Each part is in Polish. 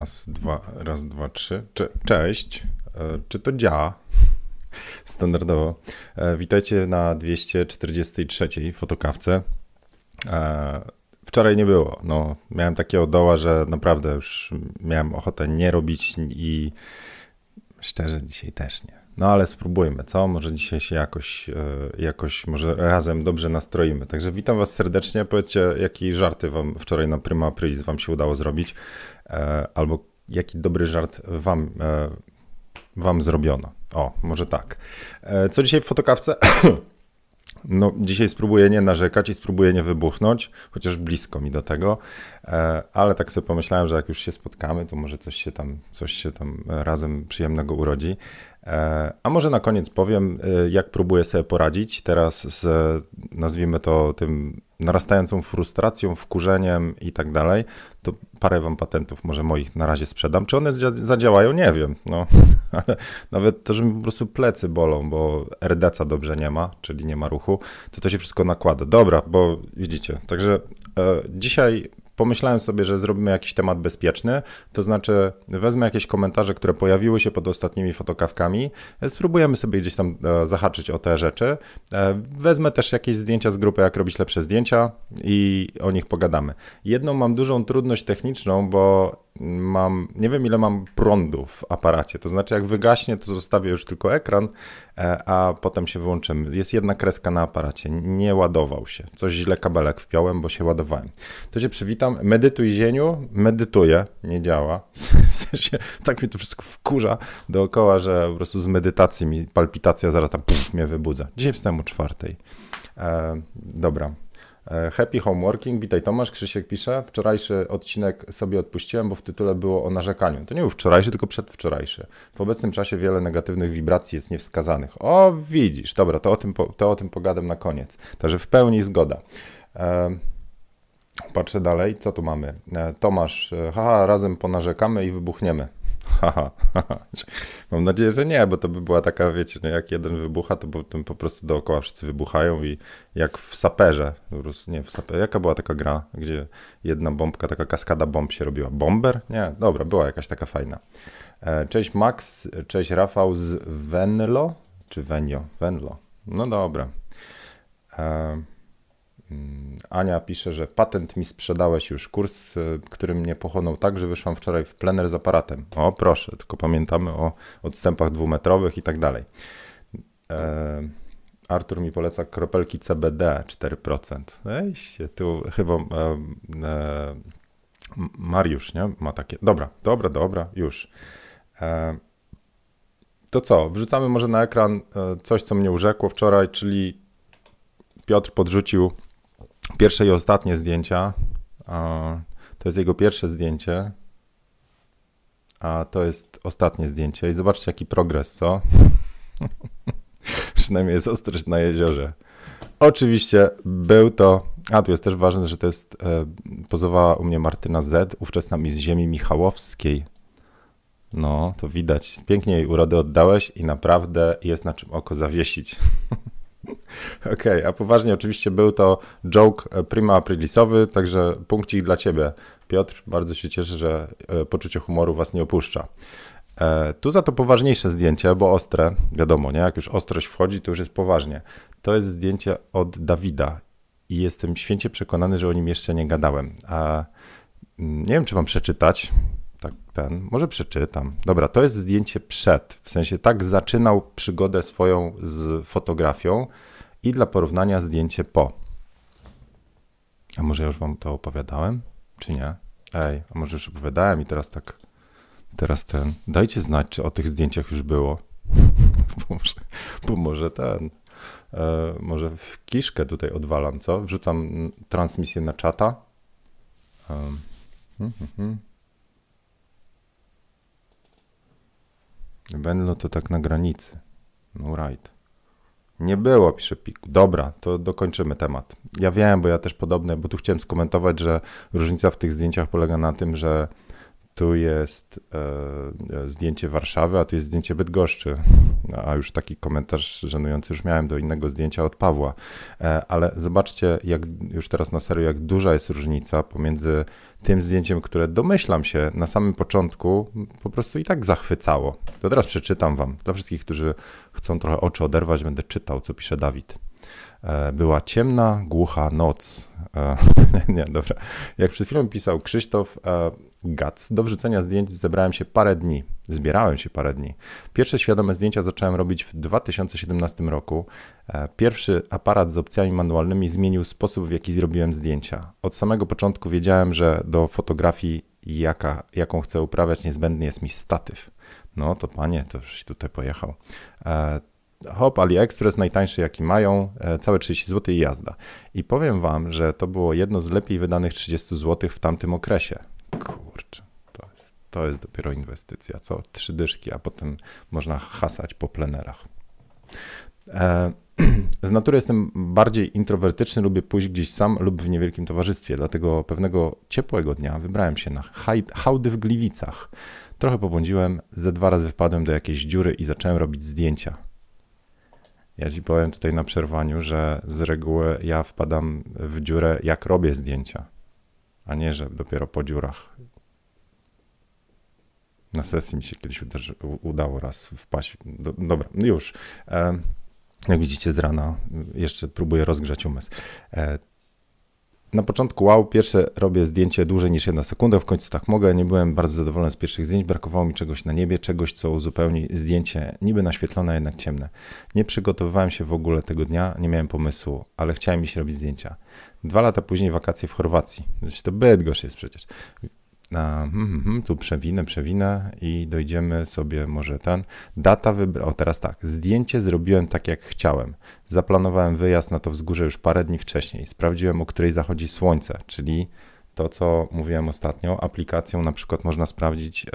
Raz, dwa, raz, dwa, trzy. Cze cześć. E, czy to działa? Standardowo. E, witajcie na 243 fotokawce. E, wczoraj nie było. No, miałem takiego doła, że naprawdę już miałem ochotę nie robić i szczerze dzisiaj też nie. No ale spróbujmy, co? Może dzisiaj się jakoś, jakoś może razem dobrze nastroimy. Także witam was serdecznie. Powiedzcie, jakie żarty wam wczoraj na Prima Aprilis wam się udało zrobić. E, albo jaki dobry żart wam, e, wam zrobiono. O, może tak. E, co dzisiaj w fotokawce? No, dzisiaj spróbuję nie narzekać i spróbuję nie wybuchnąć, chociaż blisko mi do tego, ale tak sobie pomyślałem, że jak już się spotkamy, to może coś się tam, coś się tam razem przyjemnego urodzi. A może na koniec powiem, jak próbuję sobie poradzić teraz z, nazwijmy to, tym narastającą frustracją, wkurzeniem i tak dalej, to parę wam patentów może moich na razie sprzedam. Czy one zadziałają? Nie wiem. No, nawet to, że mi po prostu plecy bolą, bo RDC dobrze nie ma, czyli nie ma ruchu, to to się wszystko nakłada. Dobra, bo widzicie. Także e, dzisiaj pomyślałem sobie, że zrobimy jakiś temat bezpieczny, to znaczy wezmę jakieś komentarze, które pojawiły się pod ostatnimi fotokawkami, spróbujemy sobie gdzieś tam e, zahaczyć o te rzeczy. E, wezmę też jakieś zdjęcia z grupy, jak robić lepsze zdjęcia i o nich pogadamy. Jedną mam dużą trudność techniczną, bo mam, nie wiem ile mam prądu w aparacie, to znaczy jak wygaśnie, to zostawię już tylko ekran, e, a potem się wyłączymy. Jest jedna kreska na aparacie, nie ładował się. Coś źle kabelek wpiąłem, bo się ładowałem. To się przywitam, medytuj zieniu, medytuję, nie działa. Tak mi to wszystko wkurza dookoła, że po prostu z medytacji mi palpitacja zaraz tam puf, mnie wybudza. Dzisiaj wstałem o czwartej. E, dobra, happy Homeworking, witaj Tomasz, Krzysiek pisze. Wczorajszy odcinek sobie odpuściłem, bo w tytule było o narzekaniu. To nie był wczorajszy, tylko przedwczorajszy. W obecnym czasie wiele negatywnych wibracji jest niewskazanych. O, widzisz, dobra, to o tym, to o tym pogadam na koniec. Także w pełni zgoda. E, patrzę dalej, co tu mamy? E, Tomasz, haha, razem ponarzekamy i wybuchniemy. Mam nadzieję, że nie, bo to by była taka, wiecie, no jak jeden wybucha, to potem po prostu dookoła wszyscy wybuchają i jak w saperze, nie, w saperze, jaka była taka gra, gdzie jedna bombka, taka kaskada bomb się robiła? Bomber? Nie, dobra, była jakaś taka fajna. E, cześć Max, cześć Rafał z Venlo, czy Venio? Venlo. No dobra. E Ania pisze, że patent mi sprzedałeś już kurs, y, który mnie pochłonął tak, że wyszłam wczoraj w plener z aparatem. O proszę, tylko pamiętamy o odstępach dwumetrowych i tak dalej. E, Artur mi poleca kropelki CBD 4%. Ej, tu chyba e, e, Mariusz, nie? Ma takie. Dobra, dobra, dobra, już. E, to co? Wrzucamy może na ekran e, coś, co mnie urzekło wczoraj, czyli Piotr podrzucił Pierwsze i ostatnie zdjęcia. To jest jego pierwsze zdjęcie. A to jest ostatnie zdjęcie. I zobaczcie, jaki progres, co? Przynajmniej jest ostrość na jeziorze. Oczywiście był to. A tu jest też ważne, że to jest. E, pozowała u mnie Martyna Z, ówczesna mi z ziemi Michałowskiej. No, to widać. Pięknie jej urody oddałeś i naprawdę jest na czym oko zawiesić. Okej, okay, a poważnie oczywiście był to joke e, prima aprilisowy, także punkcik dla ciebie, Piotr. Bardzo się cieszę, że e, poczucie humoru was nie opuszcza. E, tu za to poważniejsze zdjęcie, bo ostre, wiadomo, nie? Jak już ostrość wchodzi, to już jest poważnie. To jest zdjęcie od Dawida i jestem święcie przekonany, że o nim jeszcze nie gadałem. A mm, nie wiem, czy mam przeczytać. Tak, ten, może przeczytam. Dobra, to jest zdjęcie przed. W sensie tak zaczynał przygodę swoją z fotografią i dla porównania zdjęcie po. A może ja już wam to opowiadałem, czy nie? Ej, a może już opowiadałem i teraz tak, teraz ten, dajcie znać, czy o tych zdjęciach już było. bo, może, bo może ten, e, może w kiszkę tutaj odwalam, co? Wrzucam transmisję na czata. Um, hmm. Benlo to tak na granicy. No right. Nie było, pisze Pik. Dobra, to dokończymy temat. Ja wiem, bo ja też podobne, bo tu chciałem skomentować, że różnica w tych zdjęciach polega na tym, że tu jest e, zdjęcie Warszawy, a tu jest zdjęcie Bydgoszczy. A już taki komentarz żenujący już miałem do innego zdjęcia od Pawła. E, ale zobaczcie, jak już teraz na serio, jak duża jest różnica pomiędzy tym zdjęciem, które domyślam się na samym początku po prostu i tak zachwycało. To teraz przeczytam wam. Dla wszystkich, którzy chcą trochę oczy oderwać, będę czytał, co pisze Dawid. E, była ciemna, głucha noc. E, nie, dobra. Jak przed chwilą pisał Krzysztof e, Gac, do wrzucenia zdjęć zebrałem się parę dni. Zbierałem się parę dni. Pierwsze świadome zdjęcia zacząłem robić w 2017 roku. Pierwszy aparat z opcjami manualnymi zmienił sposób, w jaki zrobiłem zdjęcia. Od samego początku wiedziałem, że do fotografii, jaka, jaką chcę uprawiać, niezbędny jest mi statyw. No to panie, to już tutaj pojechał. Hop, AliExpress najtańszy jaki mają, e, całe 30 zł i jazda. I powiem wam, że to było jedno z lepiej wydanych 30 zł w tamtym okresie. Kurczę, to jest, to jest dopiero inwestycja, co? Trzy dyszki, a potem można hasać po plenerach. E, z natury jestem bardziej introwertyczny, lubię pójść gdzieś sam lub w niewielkim towarzystwie, dlatego pewnego ciepłego dnia wybrałem się na hałdy w Gliwicach. Trochę pobłądziłem, ze dwa razy wpadłem do jakiejś dziury i zacząłem robić zdjęcia. Ja ci powiem tutaj na przerwaniu, że z reguły ja wpadam w dziurę, jak robię zdjęcia, a nie, że dopiero po dziurach. Na sesji mi się kiedyś udarzy, udało raz wpaść. Do, dobra, już. E, jak widzicie z rana, jeszcze próbuję rozgrzać umysł. Na początku wow, pierwsze robię zdjęcie dłużej niż jedna sekunda, w końcu tak mogę, nie byłem bardzo zadowolony z pierwszych zdjęć, brakowało mi czegoś na niebie, czegoś co uzupełni zdjęcie niby naświetlone, jednak ciemne. Nie przygotowywałem się w ogóle tego dnia, nie miałem pomysłu, ale chciałem iść robić zdjęcia. Dwa lata później wakacje w Chorwacji, znaczy to Bydgoszcz jest przecież. Hmm, hmm, hmm, tu przewinę, przewinę i dojdziemy sobie może ten. Data wybra... O teraz tak. Zdjęcie zrobiłem tak jak chciałem. Zaplanowałem wyjazd na to wzgórze już parę dni wcześniej. Sprawdziłem, o której zachodzi słońce, czyli to, co mówiłem ostatnio, aplikacją na przykład można sprawdzić e,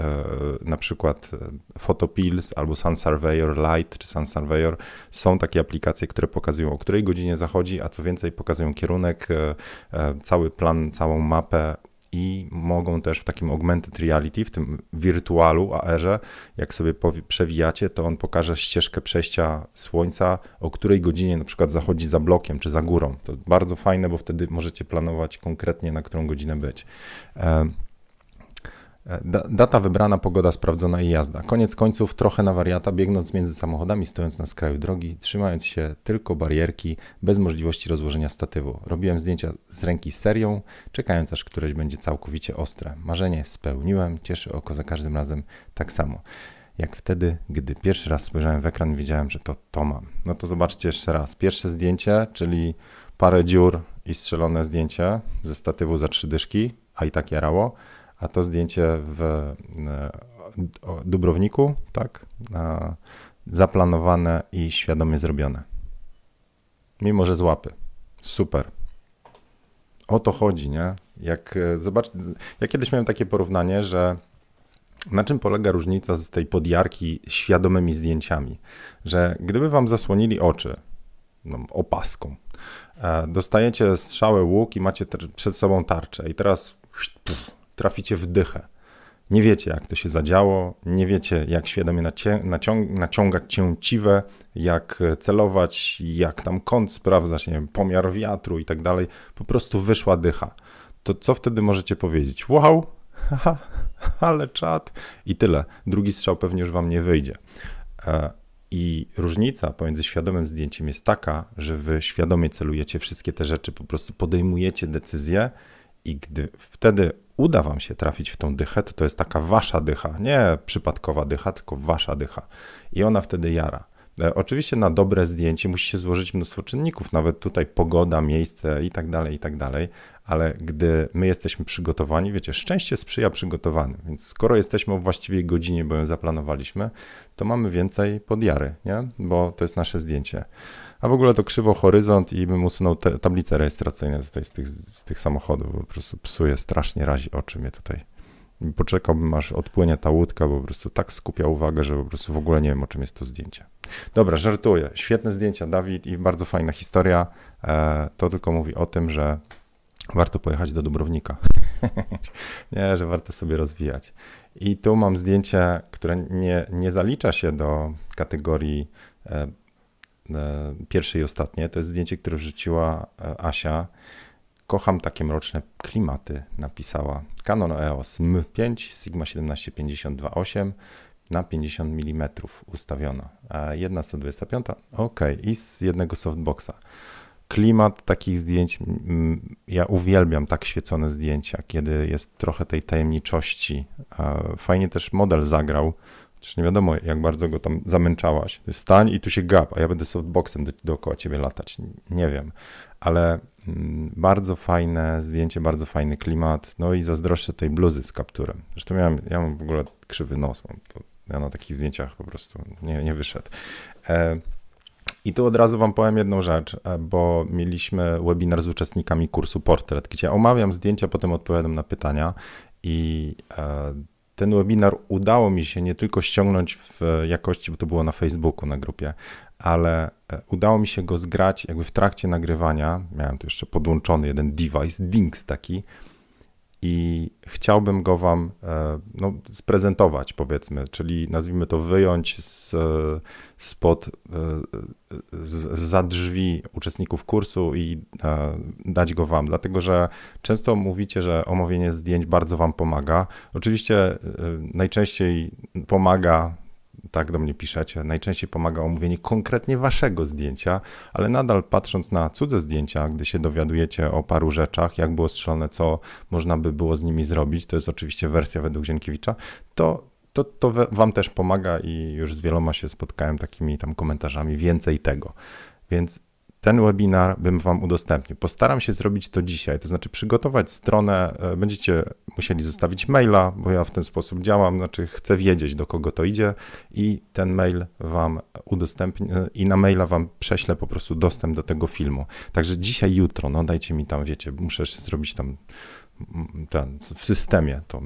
na przykład e, Photopills albo Sun Surveyor Lite czy Sun Surveyor. Są takie aplikacje, które pokazują o której godzinie zachodzi, a co więcej pokazują kierunek, e, cały plan, całą mapę i mogą też w takim augmented reality, w tym wirtualu, AR-ze, jak sobie przewijacie, to on pokaże ścieżkę przejścia słońca, o której godzinie na przykład zachodzi za blokiem czy za górą. To bardzo fajne, bo wtedy możecie planować konkretnie, na którą godzinę być. E, data wybrana, pogoda sprawdzona i jazda. Koniec końców trochę na wariata, biegnąc między samochodami, stojąc na skraju drogi, trzymając się tylko barierki, bez możliwości rozłożenia statywu. Robiłem zdjęcia z ręki serią, czekając aż któreś będzie całkowicie ostre. Marzenie spełniłem, cieszy oko za każdym razem tak samo. Jak wtedy, gdy pierwszy raz spojrzałem w ekran, wiedziałem, że to to mam. No to zobaczcie jeszcze raz. Pierwsze zdjęcie, czyli parę dziur i strzelone zdjęcie ze statywu za trzy dyszki, a i tak jarało a to zdjęcie w e, Dubrowniku, tak, zaplanowane i świadomie zrobione. Mimo, że z łapy. Super. O to chodzi, nie? Jak e, zobacz, ja kiedyś miałem takie porównanie, że na czym polega różnica z tej podjarki świadomymi zdjęciami? Że gdyby wam zasłonili oczy no, opaską, e, dostajecie strzałę łuk i macie przed sobą tarczę i teraz pff, traficie w dychę. Nie wiecie, jak to się zadziało, nie wiecie, jak świadomie nacią naciągać cięciwe, jak celować, jak tam kąt sprawdzać, nie wiem, pomiar wiatru i tak dalej. Po prostu wyszła dycha. To co wtedy możecie powiedzieć? Wow, haha, ale czad i tyle. Drugi strzał pewnie już wam nie wyjdzie. E, I różnica pomiędzy świadomym zdjęciem jest taka, że wy świadomie celujecie wszystkie te rzeczy, po prostu podejmujecie decyzje i gdy wtedy uda wam się trafić w tą dychę, to to jest taka wasza dycha, nie przypadkowa dycha, tylko wasza dycha. I ona wtedy jara. E, oczywiście na dobre zdjęcie musi się złożyć mnóstwo czynników, nawet tutaj pogoda, miejsce i tak dalej, i tak dalej, ale gdy my jesteśmy przygotowani, wiecie, szczęście sprzyja przygotowanym, więc skoro jesteśmy o właściwej godzinie, bo ją zaplanowaliśmy, to mamy więcej podjary, nie? bo to jest nasze zdjęcie. A w ogóle to krzywo horyzont i bym usunął te tablice rejestracyjne tutaj z tych, z tych samochodów, bo po prostu psuje, strasznie razi oczy mnie tutaj. Poczekałbym aż odpłynie ta łódka, bo po prostu tak skupia uwagę, że po prostu w ogóle nie wiem o czym jest to zdjęcie. Dobra, żartuję. Świetne zdjęcia, Dawid i bardzo fajna historia. E, to tylko mówi o tym, że warto pojechać do Dubrownika. nie, że warto sobie rozwijać. I tu mam zdjęcie, które nie, nie zalicza się do kategorii e, pierwsze i ostatnie. To jest zdjęcie, które wrzuciła e, Asia. Kocham takie mroczne klimaty, napisała. Canon EOS M5 Sigma 1752.8 na 50 mm ustawiona. Jedna 125, ok, i z jednego softboxa klimat takich zdjęć, ja uwielbiam tak świecone zdjęcia, kiedy jest trochę tej tajemniczości. Fajnie też model zagrał, Przecież nie wiadomo, jak bardzo go tam zamęczałaś. Stań i tu się gap, a ja będę softboxem do, dookoła ciebie latać. Nie wiem, ale mm, bardzo fajne zdjęcie, bardzo fajny klimat. No i zazdroszczę tej bluzy z kapturem. Zresztą miałem, ja mam w ogóle krzywy nos. Mam to, ja na takich zdjęciach po prostu nie, nie wyszedł. E, i tu od razu Wam powiem jedną rzecz, e, bo mieliśmy webinar z uczestnikami kursu Portret, gdzie omawiam zdjęcia, potem odpowiadam na pytania i e, ten webinar udało mi się nie tylko ściągnąć w jakości, bo to było na Facebooku, na grupie, ale e, udało mi się go zgrać jakby w trakcie nagrywania. Miałem tu jeszcze podłączony jeden device, Dings taki, i chciałbym go Wam e, no, sprezentować, powiedzmy, czyli nazwijmy to wyjąć z, spod, e, z, za drzwi uczestników kursu i e, dać go Wam, dlatego że często mówicie, że omówienie zdjęć bardzo Wam pomaga. Oczywiście najczęściej pomaga tak do mnie piszecie, najczęściej pomaga omówienie konkretnie waszego zdjęcia, ale nadal patrząc na cudze zdjęcia, gdy się dowiadujecie o paru rzeczach, jak było strzelone, co można by było z nimi zrobić, to jest oczywiście wersja według Zienkiewicza, to to, to wam też pomaga i już z wieloma się spotkałem takimi tam komentarzami, więcej tego. Więc ten webinar bym Wam udostępnił. Postaram się zrobić to dzisiaj, to znaczy przygotować stronę. E, będziecie musieli zostawić maila, bo ja w ten sposób działam, znaczy chcę wiedzieć, do kogo to idzie i ten mail Wam udostępnię e, i na maila Wam prześlę po prostu dostęp do tego filmu. Także dzisiaj, jutro, no dajcie mi tam, wiecie, muszę zrobić tam ten, w systemie to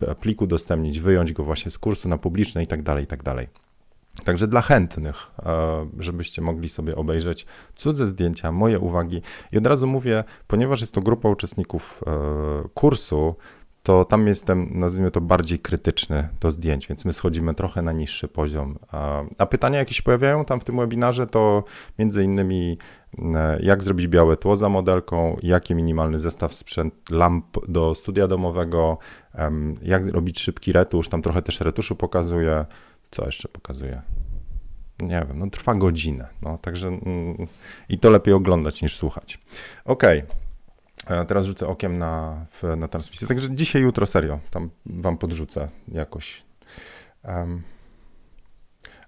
e, pliku udostępnić, wyjąć go właśnie z kursu na publiczne i tak dalej, i tak dalej. Także dla chętnych, e, żebyście mogli sobie obejrzeć cudze zdjęcia, moje uwagi. I od razu mówię, ponieważ jest to grupa uczestników e, kursu, to tam jestem, nazwijmy to, bardziej krytyczny do zdjęć, więc my schodzimy trochę na niższy poziom. A pytania, jakie się pojawiają tam w tym webinarze, to między innymi e, jak zrobić białe tło za modelką, jaki minimalny zestaw sprzęt lamp do studia domowego, jak robić szybki retusz, tam trochę też retuszu pokazuję, co jeszcze pokazuje? Nie wiem, no trwa godzinę, no także mm, i to lepiej oglądać niż słuchać. Okay. teraz rzucę okiem na, na transmisję, także dzisiaj, jutro serio, tam wam podrzucę jakoś. Um.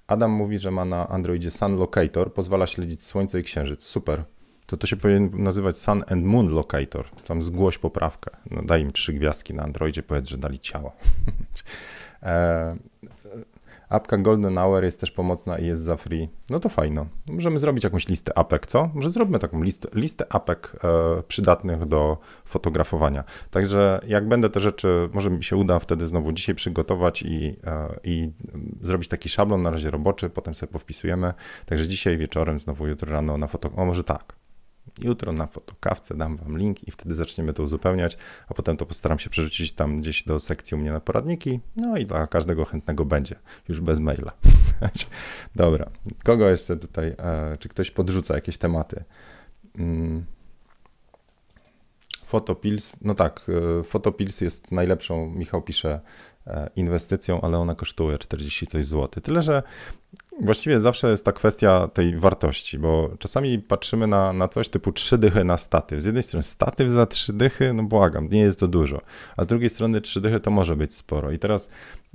Adam mówi, że ma na Androidzie Sun Locator, pozwala śledzić Słońce i Księżyc. Super. To to się powinien nazywać Sun and Moon Locator. Tam zgłoś poprawkę. No, daj im trzy gwiazdki na Androidzie, powiedz, że dali ciało. e, Apka Golden Hour jest też pomocna i jest za free. No to fajno. Możemy zrobić jakąś listę apek, co? Może zróbmy taką listę, listę apek e, przydatnych do fotografowania. Także jak będę te rzeczy, może mi się uda wtedy znowu dzisiaj przygotować i, e, i zrobić taki szablon na razie roboczy, potem sobie powpisujemy. Także dzisiaj wieczorem, znowu jutro rano na foto... O, może tak. Jutro na fotokawce dam wam link i wtedy zaczniemy to uzupełniać, a potem to postaram się przerzucić tam gdzieś do sekcji u mnie na poradniki, no i dla każdego chętnego będzie, już bez maila. Dobra, kogo jeszcze tutaj, e, czy ktoś podrzuca jakieś tematy? Mm. Fotopils, no tak, e, Fotopils jest najlepszą, Michał pisze, e, inwestycją, ale ona kosztuje 40 coś złoty. Tyle, że Właściwie zawsze jest ta kwestia tej wartości, bo czasami patrzymy na, na coś typu trzy dychy na statyw. Z jednej strony statyw za trzy dychy, no błagam, nie jest to dużo, a z drugiej strony trzy dychy to może być sporo. I teraz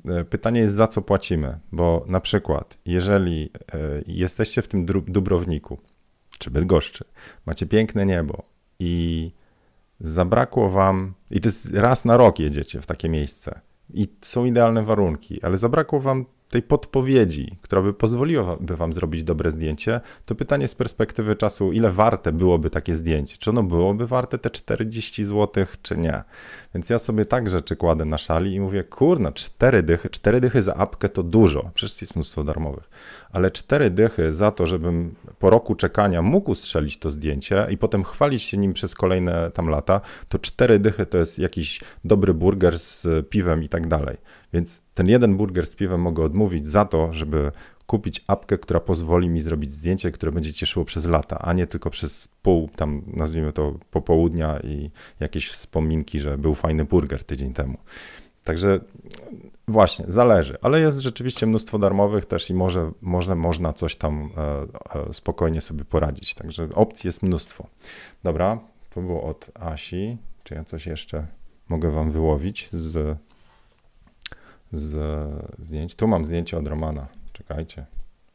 e, pytanie jest, za co płacimy, bo na przykład, jeżeli e, jesteście w tym Dubrowniku, czy Bydgoszczy, macie piękne niebo i zabrakło wam, i to jest raz na rok jedziecie w takie miejsce i są idealne warunki, ale zabrakło wam tej podpowiedzi, która by pozwoliła by wam zrobić dobre zdjęcie, to pytanie z perspektywy czasu, ile warte byłoby takie zdjęcie? Czy ono byłoby warte te 40 zł, czy nie? Więc ja sobie tak rzeczy kładę na szali i mówię, kurna, cztery dychy, cztery dychy za apkę to dużo, przecież jest mnóstwo darmowych, ale cztery dychy za to, żebym po roku czekania mógł strzelić to zdjęcie i potem chwalić się nim przez kolejne tam lata, to cztery dychy to jest jakiś dobry burger z piwem i tak dalej. Więc ten jeden burger z piwem mogę odmówić za to, żeby kupić apkę, która pozwoli mi zrobić zdjęcie, które będzie cieszyło przez lata, a nie tylko przez pół, tam nazwijmy to popołudnia i jakieś wspominki, że był fajny burger tydzień temu. Także właśnie, zależy, ale jest rzeczywiście mnóstwo darmowych też i może, może można coś tam e, e, spokojnie sobie poradzić. Także opcji jest mnóstwo. Dobra, to było od Asi. Czy ja coś jeszcze mogę wam wyłowić z, z zdjęć? Tu mam zdjęcie od Romana. Czekajcie.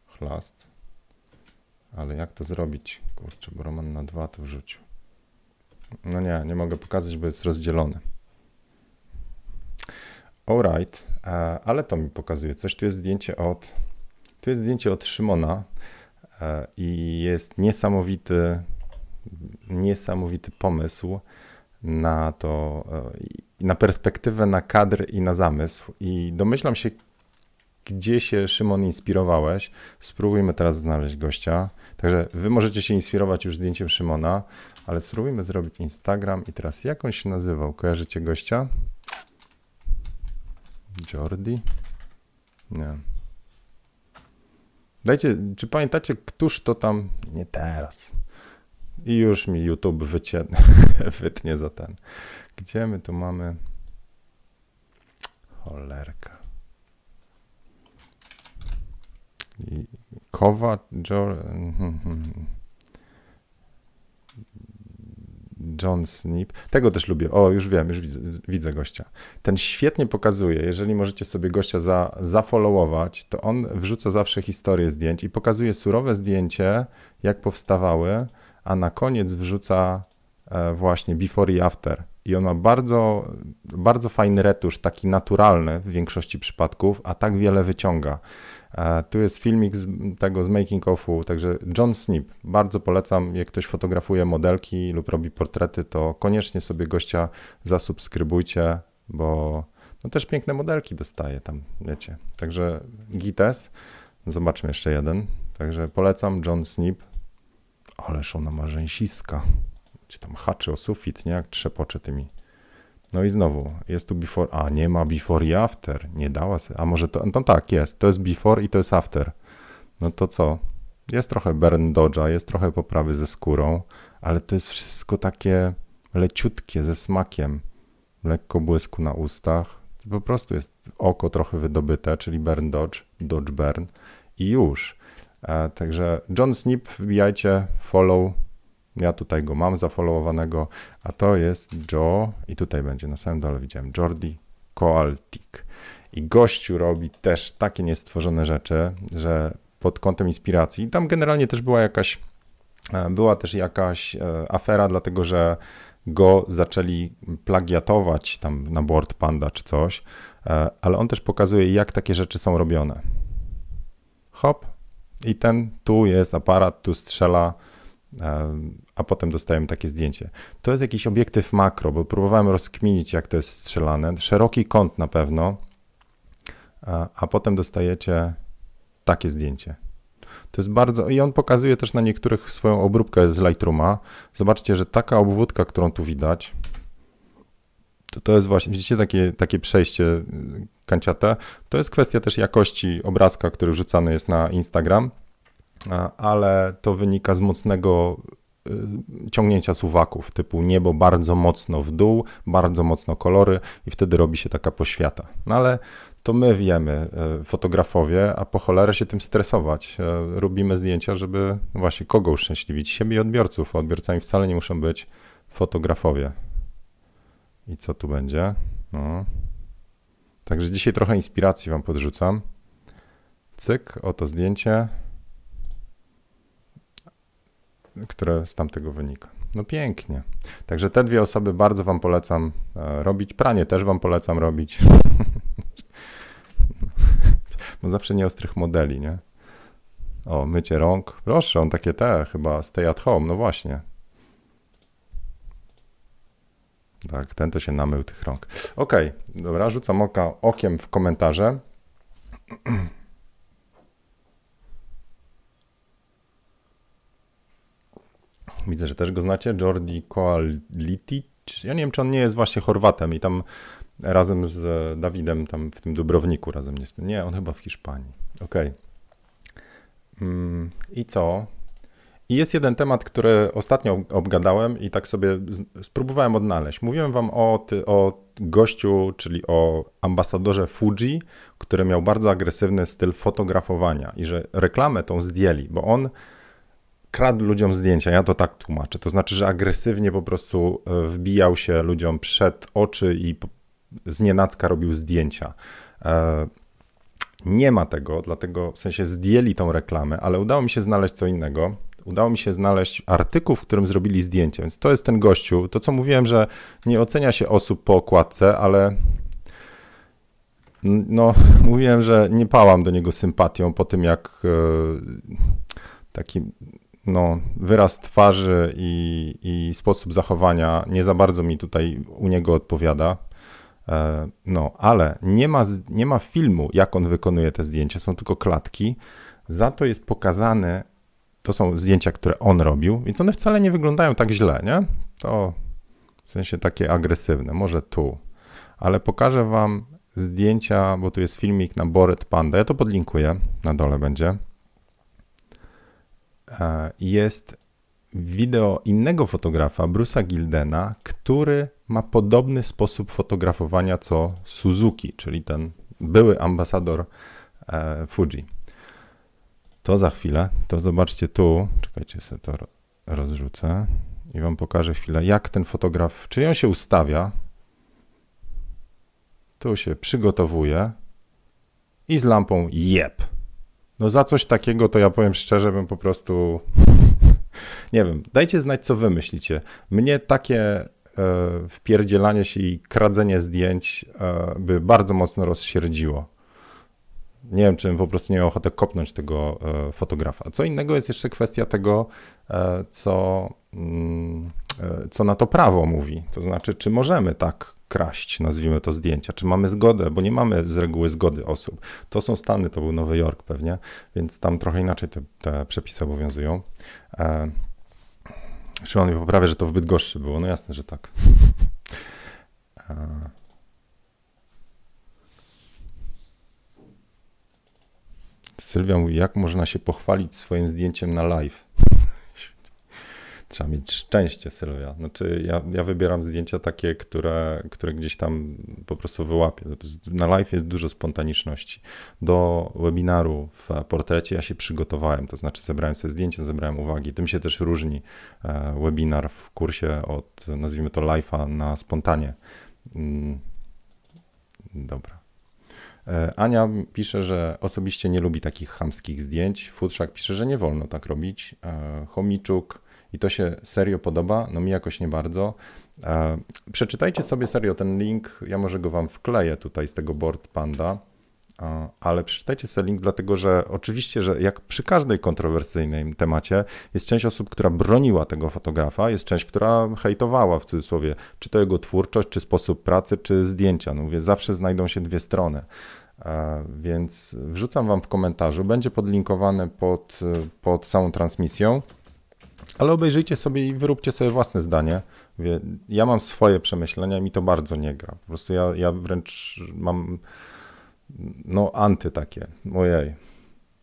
Chlast. Ale jak to zrobić? Kurczę, bo Roman na dwa to wrzucił. No nie, nie mogę pokazać, bo jest rozdzielony. Alright, e, ale to mi pokazuje coś. Tu jest zdjęcie od, tu jest zdjęcie od Szymona e, i jest niesamowity, niesamowity pomysł na to, e, na perspektywę, na kadr i na zamysł. I domyślam się, gdzie się Szymon inspirowałeś. Spróbujmy teraz znaleźć gościa. Także wy możecie się inspirować już zdjęciem Szymona, ale spróbujmy zrobić Instagram i teraz jak on się nazywał? Kojarzycie gościa? Jordi? Nie. Dajcie, czy pamiętacie, któż to tam? Nie teraz. I już mi YouTube wycie, wytnie za ten. Gdzie my tu mamy? Cholerka. I Kowa, jo. John Snip. Tego też lubię. O, już wiem, już widzę, widzę, gościa. Ten świetnie pokazuje, jeżeli możecie sobie gościa za, zafollowować, to on wrzuca zawsze historię zdjęć i pokazuje surowe zdjęcie, jak powstawały, a na koniec wrzuca e, właśnie before i after. I on ma bardzo, bardzo fajny retusz, taki naturalny w większości przypadków, a tak wiele wyciąga. E, tu jest filmik z tego z making offu, także John Snip. Bardzo polecam, jak ktoś fotografuje modelki lub robi portrety, to koniecznie sobie gościa zasubskrybujcie, bo no też piękne modelki dostaje tam, wiecie. Także Gites, zobaczmy jeszcze jeden. Także polecam John Snip. Ależ ona ma rzęsiska. Czy tam haczy o sufit, nie? Jak trzepocze tymi no i znowu, jest tu before, a nie ma before i after, nie dała się, a może to, no tak, jest, to jest before i to jest after. No to co? Jest trochę burn dodge'a, jest trochę poprawy ze skórą, ale to jest wszystko takie leciutkie, ze smakiem, lekko błysku na ustach, po prostu jest oko trochę wydobyte, czyli burn dodge, dodge burn i już. E, także John Snip, wbijajcie, follow, ja tutaj go mam zafollowowanego, a to jest Joe i tutaj będzie na samym dole widziałem Jordi Koaltik. I gościu robi też takie niestworzone rzeczy, że pod kątem inspiracji, tam generalnie też była jakaś, e, była też jakaś e, afera, dlatego że go zaczęli plagiatować tam na Board Panda czy coś, ale on też pokazuje, jak takie rzeczy są robione. Hop, i ten tu jest aparat, tu strzela a potem dostajemy takie zdjęcie. To jest jakiś obiektyw makro, bo próbowałem rozkminić, jak to jest strzelane. Szeroki kąt na pewno, a potem dostajecie takie zdjęcie. To jest bardzo. I on pokazuje też na niektórych swoją obróbkę z Lightrooma. Zobaczcie, że taka obwódka, którą tu widać, to, to jest właśnie, widzicie takie, takie przejście kanciate. To jest kwestia też jakości obrazka, który wrzucany jest na Instagram ale to wynika z mocnego y, ciągnięcia suwaków, typu niebo bardzo mocno w dół, bardzo mocno kolory i wtedy robi się taka poświata. No ale to my wiemy, y, fotografowie, a po cholerę się tym stresować. Y, robimy zdjęcia, żeby właśnie kogo uszczęśliwić? Siebie i odbiorców. Odbiorcami wcale nie muszą być fotografowie. I co tu będzie? No. Także dzisiaj trochę inspiracji Wam podrzucam. Cyk, oto zdjęcie które z tamtego wynika. No pięknie. Także te dwie osoby bardzo Wam polecam e, robić. Pranie też Wam polecam robić. bo zawsze nieostrych modeli, nie? O, mycie rąk. Proszę, on takie te chyba stay at home, no właśnie. Tak, ten to się namył tych rąk. Okej, okay, dobra, rzucam oka, okiem w komentarze. Widzę, że też go znacie. Jordi Koalitic. Ja nie wiem, czy on nie jest właśnie Chorwatem i tam razem z Dawidem tam w tym Dubrowniku razem nie Nie, on chyba w Hiszpanii. Okej. Okay. Mm, I co? I jest jeden temat, który ostatnio obgadałem i tak sobie spróbowałem odnaleźć. Mówiłem wam o, ty, o gościu, czyli o ambasadorze Fuji, który miał bardzo agresywny styl fotografowania i że reklamę tą zdjęli, bo on kradł ludziom zdjęcia. Ja to tak tłumaczę. To znaczy, że agresywnie po prostu e, wbijał się ludziom przed oczy i z nienacka robił zdjęcia. E, nie ma tego, dlatego w sensie zdjęli tą reklamę, ale udało mi się znaleźć co innego. Udało mi się znaleźć artykuł, w którym zrobili zdjęcie. Więc to jest ten gościu. To, co mówiłem, że nie ocenia się osób po okładce, ale no, mówiłem, że nie pałam do niego sympatią po tym, jak e, taki no, wyraz twarzy i, i sposób zachowania nie za bardzo mi tutaj u niego odpowiada. E, no, ale nie ma, nie ma filmu, jak on wykonuje te zdjęcia, są tylko klatki. Za to jest pokazane, to są zdjęcia, które on robił, więc one wcale nie wyglądają tak źle, nie? To w sensie takie agresywne, może tu. Ale pokażę wam zdjęcia, bo tu jest filmik na Bored Panda, ja to podlinkuję, na dole będzie. E, jest wideo innego fotografa, Bruce'a Gildena, który ma podobny sposób fotografowania co Suzuki, czyli ten były ambasador e, Fuji. To za chwilę, to zobaczcie tu, czekajcie sobie to rozrzucę i wam pokażę chwilę, jak ten fotograf, czyli on się ustawia, tu się przygotowuje i z lampą jeb. No za coś takiego to ja powiem szczerze, bym po prostu nie wiem, dajcie znać, co wy myślicie. Mnie takie e, wpierdzielanie się i kradzenie zdjęć e, by bardzo mocno rozsierdziło. Nie wiem, czy po prostu nie miał ochotę kopnąć tego e, fotografa. Co innego jest jeszcze kwestia tego, e, co, mm, e, co na to prawo mówi. To znaczy, czy możemy tak kraść, nazwijmy to zdjęcia, czy mamy zgodę, bo nie mamy z reguły zgody osób. To są Stany, to był Nowy Jork pewnie, więc tam trochę inaczej te, te przepisy obowiązują. Szymon mi poprawia, że to w Bydgoszczy było. No jasne, że tak. Sylwia mówi, jak można się pochwalić swoim zdjęciem na live? Trzeba mieć szczęście, Sylwia. Znaczy, ja, ja wybieram zdjęcia takie, które, które gdzieś tam po prostu wyłapię. Na live jest dużo spontaniczności. Do webinaru w portrecie ja się przygotowałem, to znaczy zebrałem sobie zdjęcie, zebrałem uwagi. Tym się też różni e, webinar w kursie od, nazwijmy to live'a na spontanie. Mm, dobra. E, Ania pisze, że osobiście nie lubi takich chamskich zdjęć. Futrzak pisze, że nie wolno tak robić. E, Chomiczuk i to się serio podoba, no mi jakoś nie bardzo. E, przeczytajcie sobie serio ten link, ja może go wam wkleję tutaj z tego Board Panda, ale przeczytajcie sobie link, dlatego że oczywiście, że jak przy każdej kontrowersyjnym temacie, jest część osób, która broniła tego fotografa, jest część, która hejtowała w cudzysłowie, czy to jego twórczość, czy sposób pracy, czy zdjęcia. No mówię, zawsze znajdą się dwie strony. E, więc wrzucam wam w komentarzu, będzie podlinkowane pod, pod całą transmisją. Ale obejrzyjcie sobie i wyróbcie sobie własne zdanie. Ja mam swoje przemyślenia mi to bardzo nie gra. Po prostu ja, ja wręcz mam no anty takie, ojej.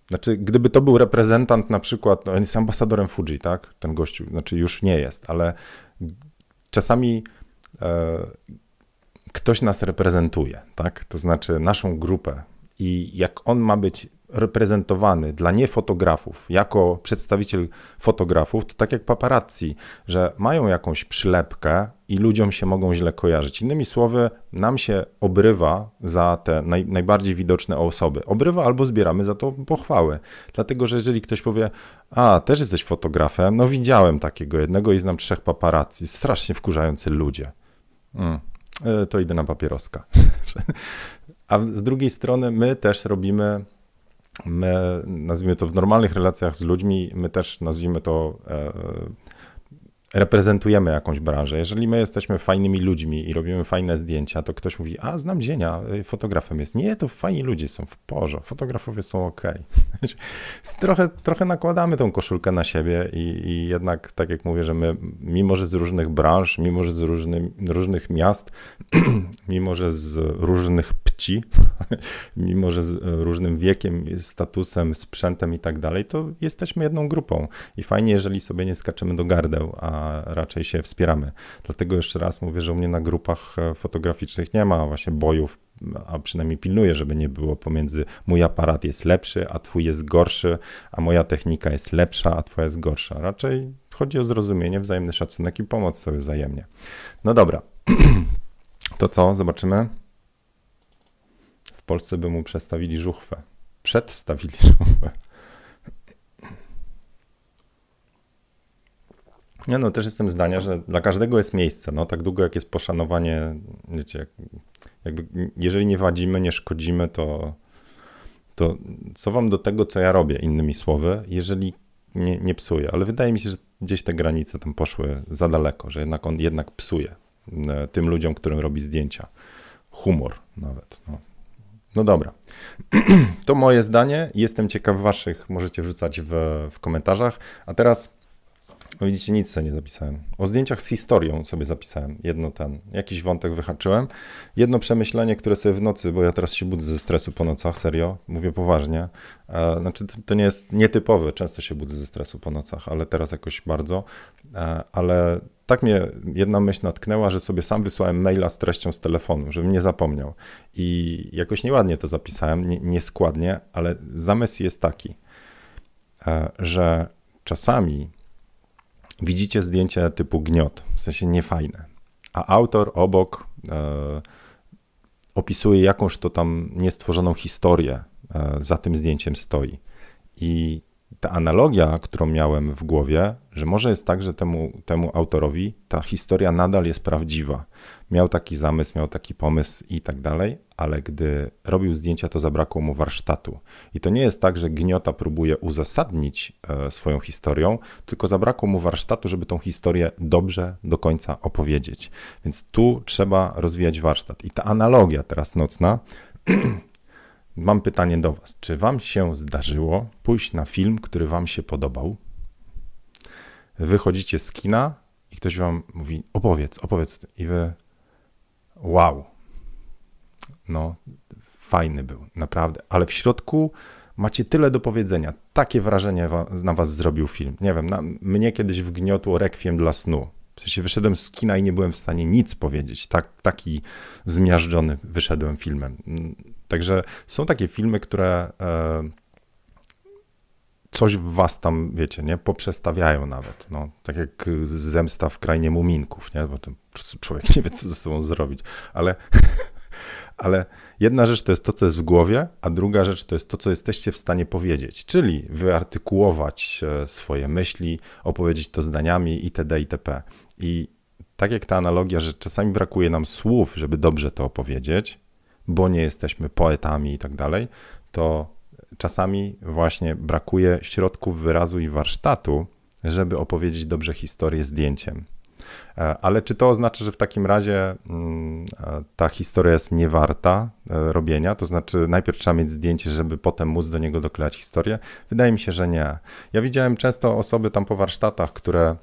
Znaczy, gdyby to był reprezentant na przykład, no on jest ambasadorem Fuji, tak? Ten gościu, znaczy już nie jest, ale czasami e, ktoś nas reprezentuje, tak? To znaczy naszą grupę i jak on ma być reprezentowany dla niefotografów jako przedstawiciel fotografów, to tak jak paparazzi, że mają jakąś przylepkę i ludziom się mogą źle kojarzyć. Innymi słowy, nam się obrywa za te naj, najbardziej widoczne osoby. Obrywa albo zbieramy za to pochwały. Dlatego, że jeżeli ktoś powie, a też jesteś fotografem, no widziałem takiego jednego i znam trzech paparazzi, strasznie wkurzający ludzie. Mm, to idę na papieroska. A z drugiej strony my też robimy my, nazwijmy to w normalnych relacjach z ludźmi, my też nazwijmy to e, reprezentujemy jakąś branżę. Jeżeli my jesteśmy fajnymi ludźmi i robimy fajne zdjęcia, to ktoś mówi, a znam Dzienia, y, fotografem jest. Nie, to fajni ludzie są w porze, fotografowie są ok. trochę, trochę nakładamy tą koszulkę na siebie i, i, jednak, tak jak mówię, że my, mimo że z różnych branż, mimo że z różnych miast, mimo że z różnych pci, mimo że z różnym wiekiem, statusem, sprzętem i tak dalej, to jesteśmy jedną grupą i fajnie, jeżeli sobie nie skaczemy do gardeł, a raczej się wspieramy. Dlatego jeszcze raz mówię, że u mnie na grupach e, fotograficznych nie ma właśnie bojów, a przynajmniej pilnuję, żeby nie było pomiędzy mój aparat jest lepszy, a twój jest gorszy, a moja technika jest lepsza, a twoja jest gorsza. Raczej chodzi o zrozumienie, wzajemny szacunek i pomoc sobie wzajemnie. No dobra, to co? Zobaczymy. Polsce by mu przestawili żuchwę. Przedstawili żuchwę. Ja no też jestem zdania, że dla każdego jest miejsce. No, tak długo jak jest poszanowanie, wiecie, jakby jeżeli nie wadzimy, nie szkodzimy, to, to co wam do tego, co ja robię, innymi słowy, jeżeli nie, nie psuję. Ale wydaje mi się, że gdzieś te granice tam poszły za daleko, że jednak on jednak psuje e, tym ludziom, którym robi zdjęcia. Humor nawet. No, no dobra. To moje zdanie. Jestem ciekaw waszych. Możecie wrzucać w, w komentarzach. A teraz no widzicie, nic sobie nie zapisałem. O zdjęciach z historią sobie zapisałem. Jedno ten, jakiś wątek wyhaczyłem. Jedno przemyślenie, które sobie w nocy, bo ja teraz się budzę ze stresu po nocach, serio, mówię poważnie. E, znaczy, to, nie jest nietypowe, często się budzę ze stresu po nocach, ale teraz jakoś bardzo. E, ale tak mnie jedna myśl natknęła, że sobie sam wysłałem maila z treścią z telefonu, żebym nie zapomniał. I jakoś nieładnie to zapisałem, nie, nieskładnie, ale zamysł jest taki, e, że czasami widzicie zdjęcie typu gniot, w sensie niefajne, a autor obok e, opisuje jakąś to tam niestworzoną historię e, za tym zdjęciem stoi. I ta analogia, którą miałem w głowie, że może jest tak, że temu, temu autorowi ta historia nadal jest prawdziwa. Miał taki zamysł, miał taki pomysł i tak dalej, ale gdy robił zdjęcia, to zabrakło mu warsztatu. I to nie jest tak, że Gniota próbuje uzasadnić e, swoją historią, tylko zabrakło mu warsztatu, żeby tą historię dobrze do końca opowiedzieć. Więc tu trzeba rozwijać warsztat. I ta analogia teraz nocna Mam pytanie do Was. Czy Wam się zdarzyło pójść na film, który Wam się podobał? Wychodzicie z kina i ktoś Wam mówi: opowiedz, opowiedz. I Wy, wow. No, fajny był, naprawdę. Ale w środku macie tyle do powiedzenia. Takie wrażenie na Was zrobił film. Nie wiem, na, mnie kiedyś wgniotło Rekwiem dla snu. W sensie wyszedłem z kina i nie byłem w stanie nic powiedzieć. Tak, taki zmiażdżony wyszedłem filmem. Także są takie filmy, które e, coś w was tam, wiecie, nie, poprzestawiają nawet, no, tak jak zemsta w krainie muminków, nie, bo prostu człowiek nie wie, co ze sobą zrobić, ale, ale jedna rzecz to jest to, co jest w głowie, a druga rzecz to jest to, co jesteście w stanie powiedzieć, czyli wyartykułować e, swoje myśli, opowiedzieć to zdaniami itd., itp. I tak jak ta analogia, że czasami brakuje nam słów, żeby dobrze to opowiedzieć, bo nie jesteśmy poetami i tak dalej, to czasami właśnie brakuje środków wyrazu i warsztatu, żeby opowiedzieć dobrze historię zdjęciem. E, ale czy to oznacza, że w takim razie mm, e, ta historia jest niewarta e, robienia? To znaczy, najpierw trzeba mieć zdjęcie, żeby potem móc do niego doklejać historię? Wydaje mi się, że nie. Ja widziałem często osoby tam po warsztatach, które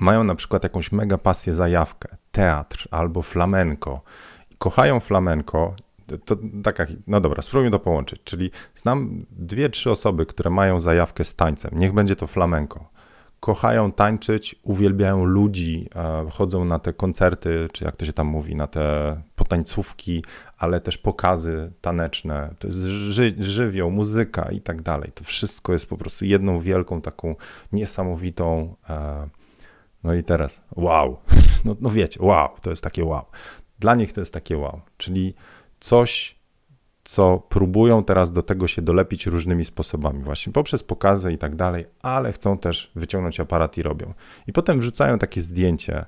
mają na przykład jakąś mega pasję za jawkę, teatr albo flamenko. Kochają flamenko to taka, no dobra, spróbujmy to połączyć. Czyli znam dwie, trzy osoby, które mają zajawkę z tańcem. Niech będzie to flamenko. Kochają tańczyć, uwielbiają ludzi, chodzą na te koncerty, czy jak to się tam mówi, na te potańcówki, ale też pokazy taneczne. To jest ży żywioł, muzyka i tak dalej. To wszystko jest po prostu jedną wielką, taką niesamowitą. E, no i teraz, wow. No, no wiecie, wow, to jest takie wow. Dla nich to jest takie wow. Czyli coś, co próbują teraz do tego się dolepić różnymi sposobami, właśnie poprzez pokazy i tak dalej, ale chcą też wyciągnąć aparat i robią. I potem wrzucają takie zdjęcie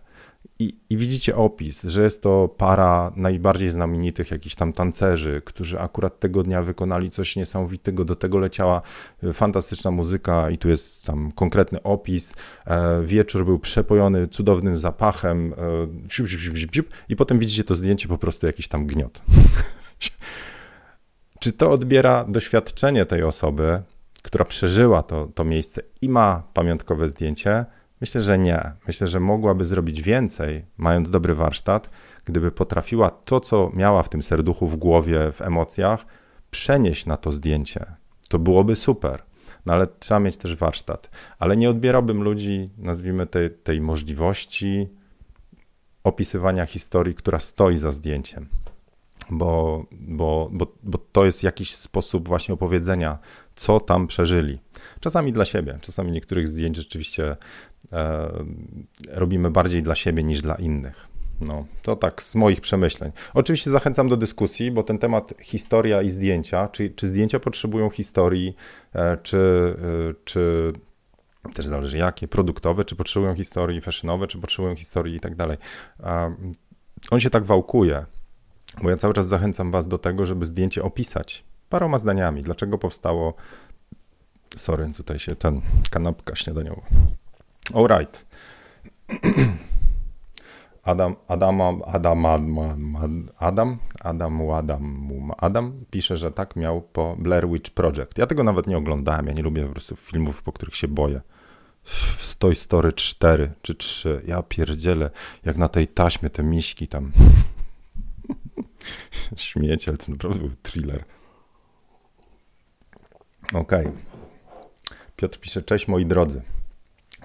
I, I, widzicie opis, że jest to para najbardziej znamienitych jakichś tam tancerzy, którzy akurat tego dnia wykonali coś niesamowitego. Do tego leciała e, fantastyczna muzyka, i tu jest tam konkretny opis. E, wieczór był przepojony cudownym zapachem. E, I potem widzicie to zdjęcie, po prostu jakiś tam gniot. Czy to odbiera doświadczenie tej osoby, która przeżyła to, to miejsce i ma pamiątkowe zdjęcie? Myślę, że nie. Myślę, że mogłaby zrobić więcej, mając dobry warsztat, gdyby potrafiła to, co miała w tym serduchu, w głowie, w emocjach, przenieść na to zdjęcie. To byłoby super. No ale trzeba mieć też warsztat. Ale nie odbierałbym ludzi, nazwijmy tej, tej możliwości opisywania historii, która stoi za zdjęciem. Bo, bo, bo, bo to jest jakiś sposób właśnie opowiedzenia, co tam przeżyli. Czasami dla siebie, czasami niektórych zdjęć rzeczywiście robimy bardziej dla siebie niż dla innych. No, to tak z moich przemyśleń. Oczywiście zachęcam do dyskusji, bo ten temat historia i zdjęcia, czy, czy zdjęcia potrzebują historii, e, czy, e, czy też zależy jakie, produktowe, czy potrzebują historii, fashionowe, czy potrzebują historii i tak dalej. On się tak wałkuje, bo ja cały czas zachęcam Was do tego, żeby zdjęcie opisać paroma zdaniami, dlaczego powstało Sorry, tutaj się ten kanapka śniadaniowa. Alright. Adam, Adam, Adam, Adam, Adam, Adam, Adam, Adam pisze, że tak miał po Blair Witch Project. Ja tego nawet nie oglądałem, ja nie lubię po prostu filmów, po których się boję. W Toy Story 4 czy 3, ja pierdzielę, jak na tej taśmie te miśki tam. Śmieciel, to naprawdę był thriller. Okej. Okay. Piotr pisze, cześć moi drodzy.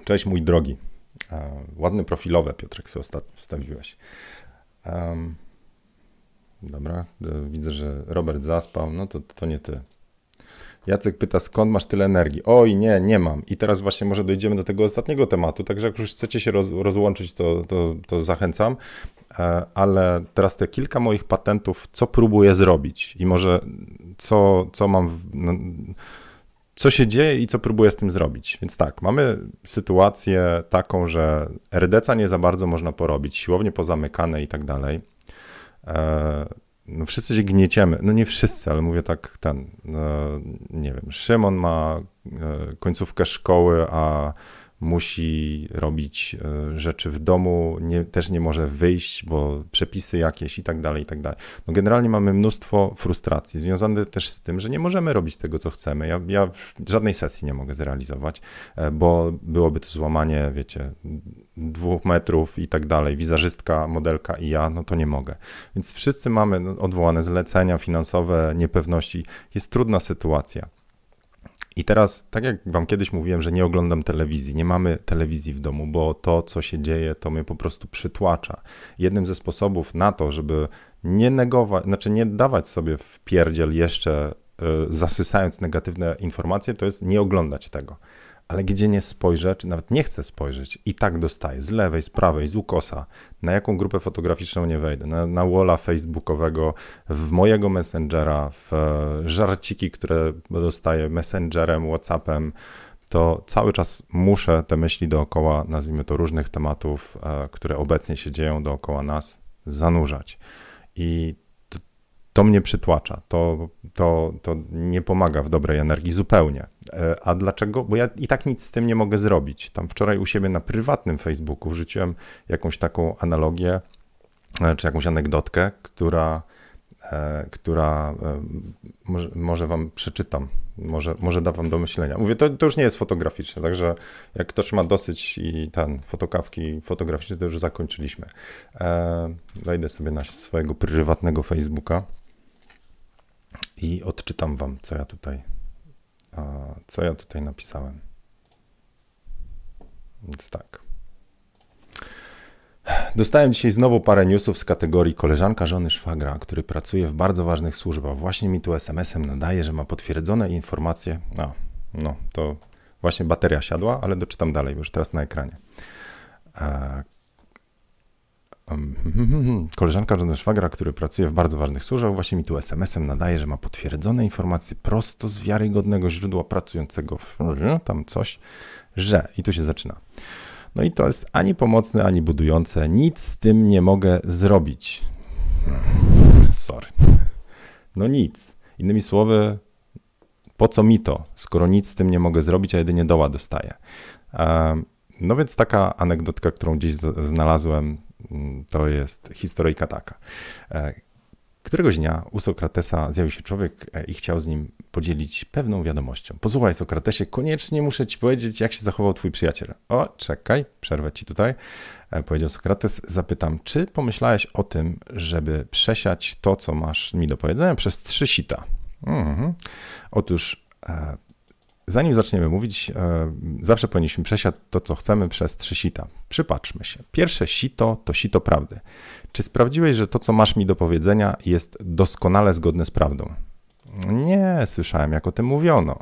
Cześć mój drogi. ładne profilowe, Piotrek, sobie wstawiłeś. Um, dobra, widzę, że Robert zaspał, no to, to nie ty. Jacek pyta, skąd masz tyle energii? Oj, nie, nie mam. I teraz właśnie może dojdziemy do tego ostatniego tematu, także jak już chcecie się roz, rozłączyć, to, to, to zachęcam. E, ale teraz te kilka moich patentów, co próbuję zrobić i może co, co mam... W, co się dzieje i co próbuję z tym zrobić. Więc tak, mamy sytuację taką, że RDC nie za bardzo można porobić, siłownie pozamykane i tak dalej. E, no wszyscy się gnieciemy, no nie wszyscy, ale mówię tak, ten, e, nie wiem, Szymon ma e, końcówkę szkoły, a musi robić e, rzeczy w domu, nie, też nie może wyjść, bo przepisy jakieś i tak dalej, i tak dalej. No generalnie mamy mnóstwo frustracji, związane też z tym, że nie możemy robić tego, co chcemy. Ja, ja żadnej sesji nie mogę zrealizować, e, bo byłoby to złamanie, wiecie, dwóch metrów i tak dalej, wizerzystka, modelka i ja, no to nie mogę. Więc wszyscy mamy no, odwołane zlecenia finansowe, niepewności. Jest trudna sytuacja. I teraz, tak jak wam kiedyś mówiłem, że nie oglądam telewizji, nie mamy telewizji w domu, bo to, co się dzieje, to mnie po prostu przytłacza. Jednym ze sposobów na to, żeby nie negować, znaczy nie dawać sobie w pierdziel jeszcze, y, zasysając negatywne informacje, to jest nie oglądać tego ale gdzie nie spojrzę, czy nawet nie chcę spojrzeć, i tak dostaję z lewej, z prawej, z ukosa, na jaką grupę fotograficzną nie wejdę, na, na walla facebookowego, w mojego messengera, w e, żarciki, które dostaję messengerem, whatsappem, to cały czas muszę te myśli dookoła, nazwijmy to różnych tematów, e, które obecnie się dzieją dookoła nas, zanurzać. I to mnie przytłacza, to, to, to nie pomaga w dobrej energii zupełnie. E, a dlaczego? Bo ja i tak nic z tym nie mogę zrobić. Tam wczoraj u siebie na prywatnym Facebooku wrzuciłem jakąś taką analogię, e, czy jakąś anegdotkę, która, e, która może, może wam przeczytam, może, może da wam do myślenia. Mówię, to, to już nie jest fotograficzne, także jak ktoś ma dosyć i ten, fotokawki fotograficzne, to już zakończyliśmy. Wejdę sobie na swojego prywatnego Facebooka i odczytam wam, co ja tutaj, co ja tutaj napisałem. Więc tak. Dostałem dzisiaj znowu parę newsów z kategorii koleżanka żony szwagra, który pracuje w bardzo ważnych służbach. Właśnie mi tu SMS-em nadaje, że ma potwierdzone informacje. No, no, to właśnie bateria siadła, ale doczytam dalej, już teraz na ekranie. Koleżanka żony szwagra, który pracuje w bardzo ważnych służbach, właśnie mi tu SMS-em nadaje, że ma potwierdzone informacje prosto z wiarygodnego źródła pracującego w tam coś, że i tu się zaczyna. No i to jest ani pomocne, ani budujące. Nic z tym nie mogę zrobić. Sorry. No nic. Innymi słowy, po co mi to, skoro nic z tym nie mogę zrobić, a jedynie doła dostaję. No więc taka anegdotka, którą gdzieś znalazłem, to jest historyjka taka. E, któregoś dnia u Sokratesa zjawił się człowiek e, i chciał z nim podzielić pewną wiadomością. Posłuchaj, Sokratesie, koniecznie muszę ci powiedzieć, jak się zachował twój przyjaciel. O, czekaj, przerwę ci tutaj. E, powiedział Sokrates, zapytam, czy pomyślałeś o tym, żeby przesiać to, co masz mi do powiedzenia, przez trzy sita? Mhm. Otóż Zanim zaczniemy mówić, e, zawsze powinniśmy przesiać to, co chcemy, przez trzy sita. Przypatrzmy się. Pierwsze sito to sito prawdy. Czy sprawdziłeś, że to, co masz mi do powiedzenia, jest doskonale zgodne z prawdą? Nie, słyszałem, jak o tym mówiono.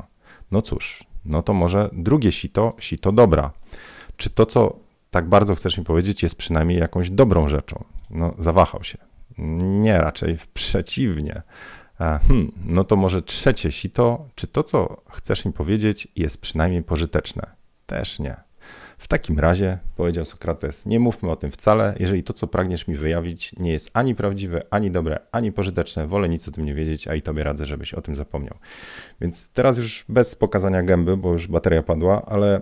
No cóż, no to może drugie sito, sito dobra. Czy to, co tak bardzo chcesz mi powiedzieć, jest przynajmniej jakąś dobrą rzeczą? No, zawahał się. Nie, raczej przeciwnie. Hmm, no to może trzecie sito, czy to, co chcesz mi powiedzieć, jest przynajmniej pożyteczne? Też nie. W takim razie, powiedział Sokrates, nie mówmy o tym wcale, jeżeli to, co pragniesz mi wyjawić, nie jest ani prawdziwe, ani dobre, ani pożyteczne, wolę nic o tym nie wiedzieć, a i tobie radzę, żebyś o tym zapomniał. Więc teraz już bez pokazania gęby, bo już bateria padła, ale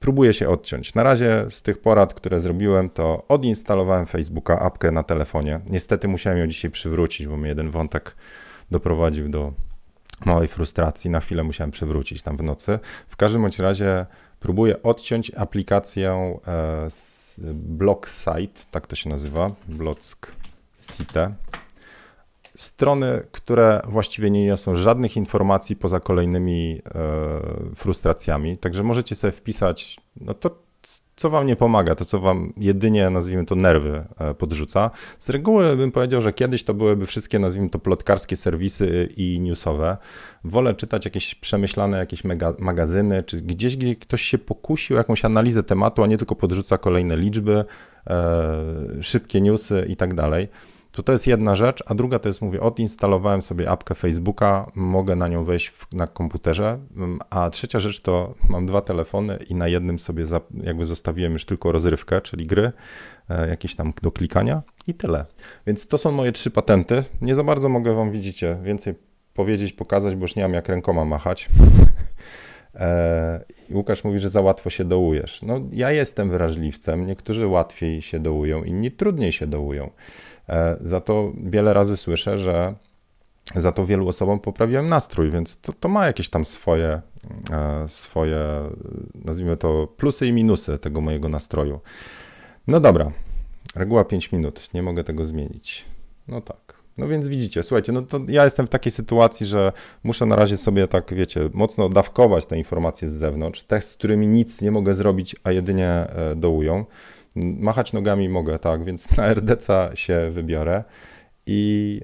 próbuję się odciąć. Na razie z tych porad, które zrobiłem, to odinstalowałem Facebooka, apkę na telefonie. Niestety musiałem ją dzisiaj przywrócić, bo mi jeden wątek doprowadził do małej frustracji. Na chwilę musiałem przewrócić tam w nocy. W każdym bądź razie próbuję odciąć aplikację e, Block Site, tak to się nazywa, Block Site. Strony, które właściwie nie niosą żadnych informacji poza kolejnymi e, frustracjami. Także możecie sobie wpisać, no to co wam nie pomaga, to co wam jedynie, nazwijmy to, nerwy e, podrzuca. Z reguły bym powiedział, że kiedyś to byłyby wszystkie, nazwijmy to, plotkarskie serwisy i newsowe. Wolę czytać jakieś przemyślane jakieś mega, magazyny, czy gdzieś, gdzie ktoś się pokusił jakąś analizę tematu, a nie tylko podrzuca kolejne liczby, e, szybkie newsy i tak dalej. To to jest jedna rzecz, a druga to jest, mówię, odinstalowałem sobie apkę Facebooka, mogę na nią wejść w, na komputerze, mm, a trzecia rzecz to mam dwa telefony i na jednym sobie za, jakby zostawiłem już tylko rozrywkę, czyli gry, e, jakieś tam do klikania i tyle. Więc to są moje trzy patenty. Nie za bardzo mogę wam, widzicie, więcej powiedzieć, pokazać, bo już nie mam jak rękoma machać. E, Łukasz mówi, że za łatwo się dołujesz. No, ja jestem wrażliwcem. Niektórzy łatwiej się dołują, inni trudniej się dołują. E, za to wiele razy słyszę, że za to wielu osobom poprawiłem nastrój, więc to, to ma jakieś tam swoje, e, swoje, nazwijmy to, plusy i minusy tego mojego nastroju. No dobra, reguła 5 minut, nie mogę tego zmienić. No tak. No więc widzicie, słuchajcie, no to ja jestem w takiej sytuacji, że muszę na razie sobie tak, wiecie, mocno dawkować te informacje z zewnątrz, te, z którymi nic nie mogę zrobić, a jedynie e, dołują. Machać nogami mogę, tak, więc na RDC się wybiorę. I,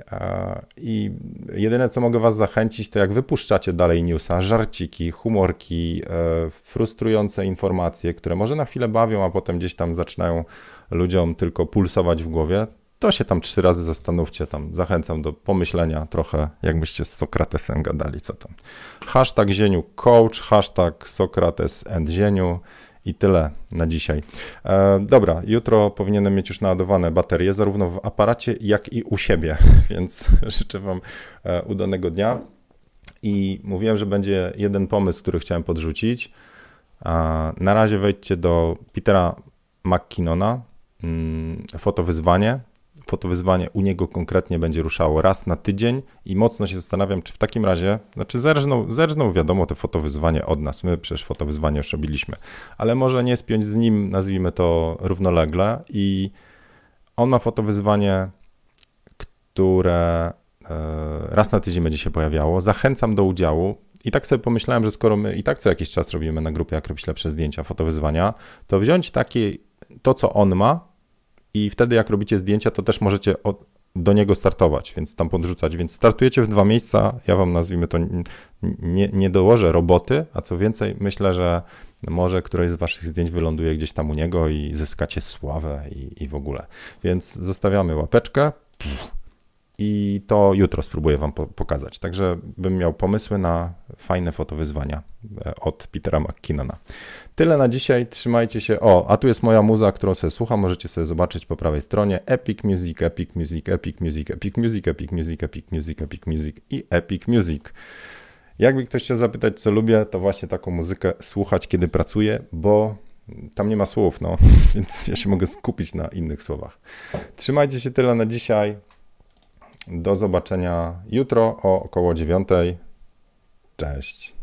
I jedyne, co mogę Was zachęcić, to jak wypuszczacie dalej newsa, żarciki, humorki, e, frustrujące informacje, które może na chwilę bawią, a potem gdzieś tam zaczynają ludziom tylko pulsować w głowie, to się tam trzy razy zastanówcie, tam zachęcam do pomyślenia trochę, jakbyście z Sokratesem gadali, co tam. Hashtag Zieniu Coach, hashtag Sokrates and Zieniu. I tyle na dzisiaj. E, dobra, jutro powinienem mieć już naładowane baterie, zarówno w aparacie, jak i u siebie, więc życzę Wam e, udanego dnia. I mówiłem, że będzie jeden pomysł, który chciałem podrzucić. E, na razie wejdźcie do Petera McKinnona, mm, fotowyzwanie to u niego konkretnie będzie ruszało raz na tydzień i mocno się zastanawiam, czy w takim razie, znaczy zerżną, zerżną wiadomo te fotowyzwanie od nas, my przecież fotowyzwanie już robiliśmy, ale może nie spiąć z nim, nazwijmy to równolegle i on ma fotowyzwanie, które e, raz na tydzień będzie się pojawiało. Zachęcam do udziału. I tak sobie pomyślałem, że skoro my i tak co jakiś czas robimy na grupie, jak robić lepsze zdjęcia, fotowyzwania, to wziąć takie, to co on ma, i wtedy jak robicie zdjęcia, to też możecie od, do niego startować, więc tam podrzucać. Więc startujecie w dwa miejsca. Ja wam nazwijmy to, nie, nie dołożę roboty, a co więcej, myślę, że może któreś z waszych zdjęć wyląduje gdzieś tam u niego i zyskacie sławę i, i w ogóle. Więc zostawiamy łapeczkę. I to jutro spróbuję Wam pokazać. Także bym miał pomysły na fajne fotowyzwania e, od Petera McKinnona. Tyle na dzisiaj, trzymajcie się. O, a tu jest moja muza, którą sobie słucham, możecie sobie zobaczyć po prawej stronie. Epic Music, Epic Music, Epic Music, Epic Music, Epic Music, Epic Music, Epic Music i Epic Music. Jakby ktoś chciał zapytać, co lubię, to właśnie taką muzykę słuchać, kiedy pracuję, bo tam nie ma słów, no, więc ja się mogę skupić na innych słowach. Trzymajcie się tyle na dzisiaj. Do zobaczenia jutro o około dziewiątej. Cześć.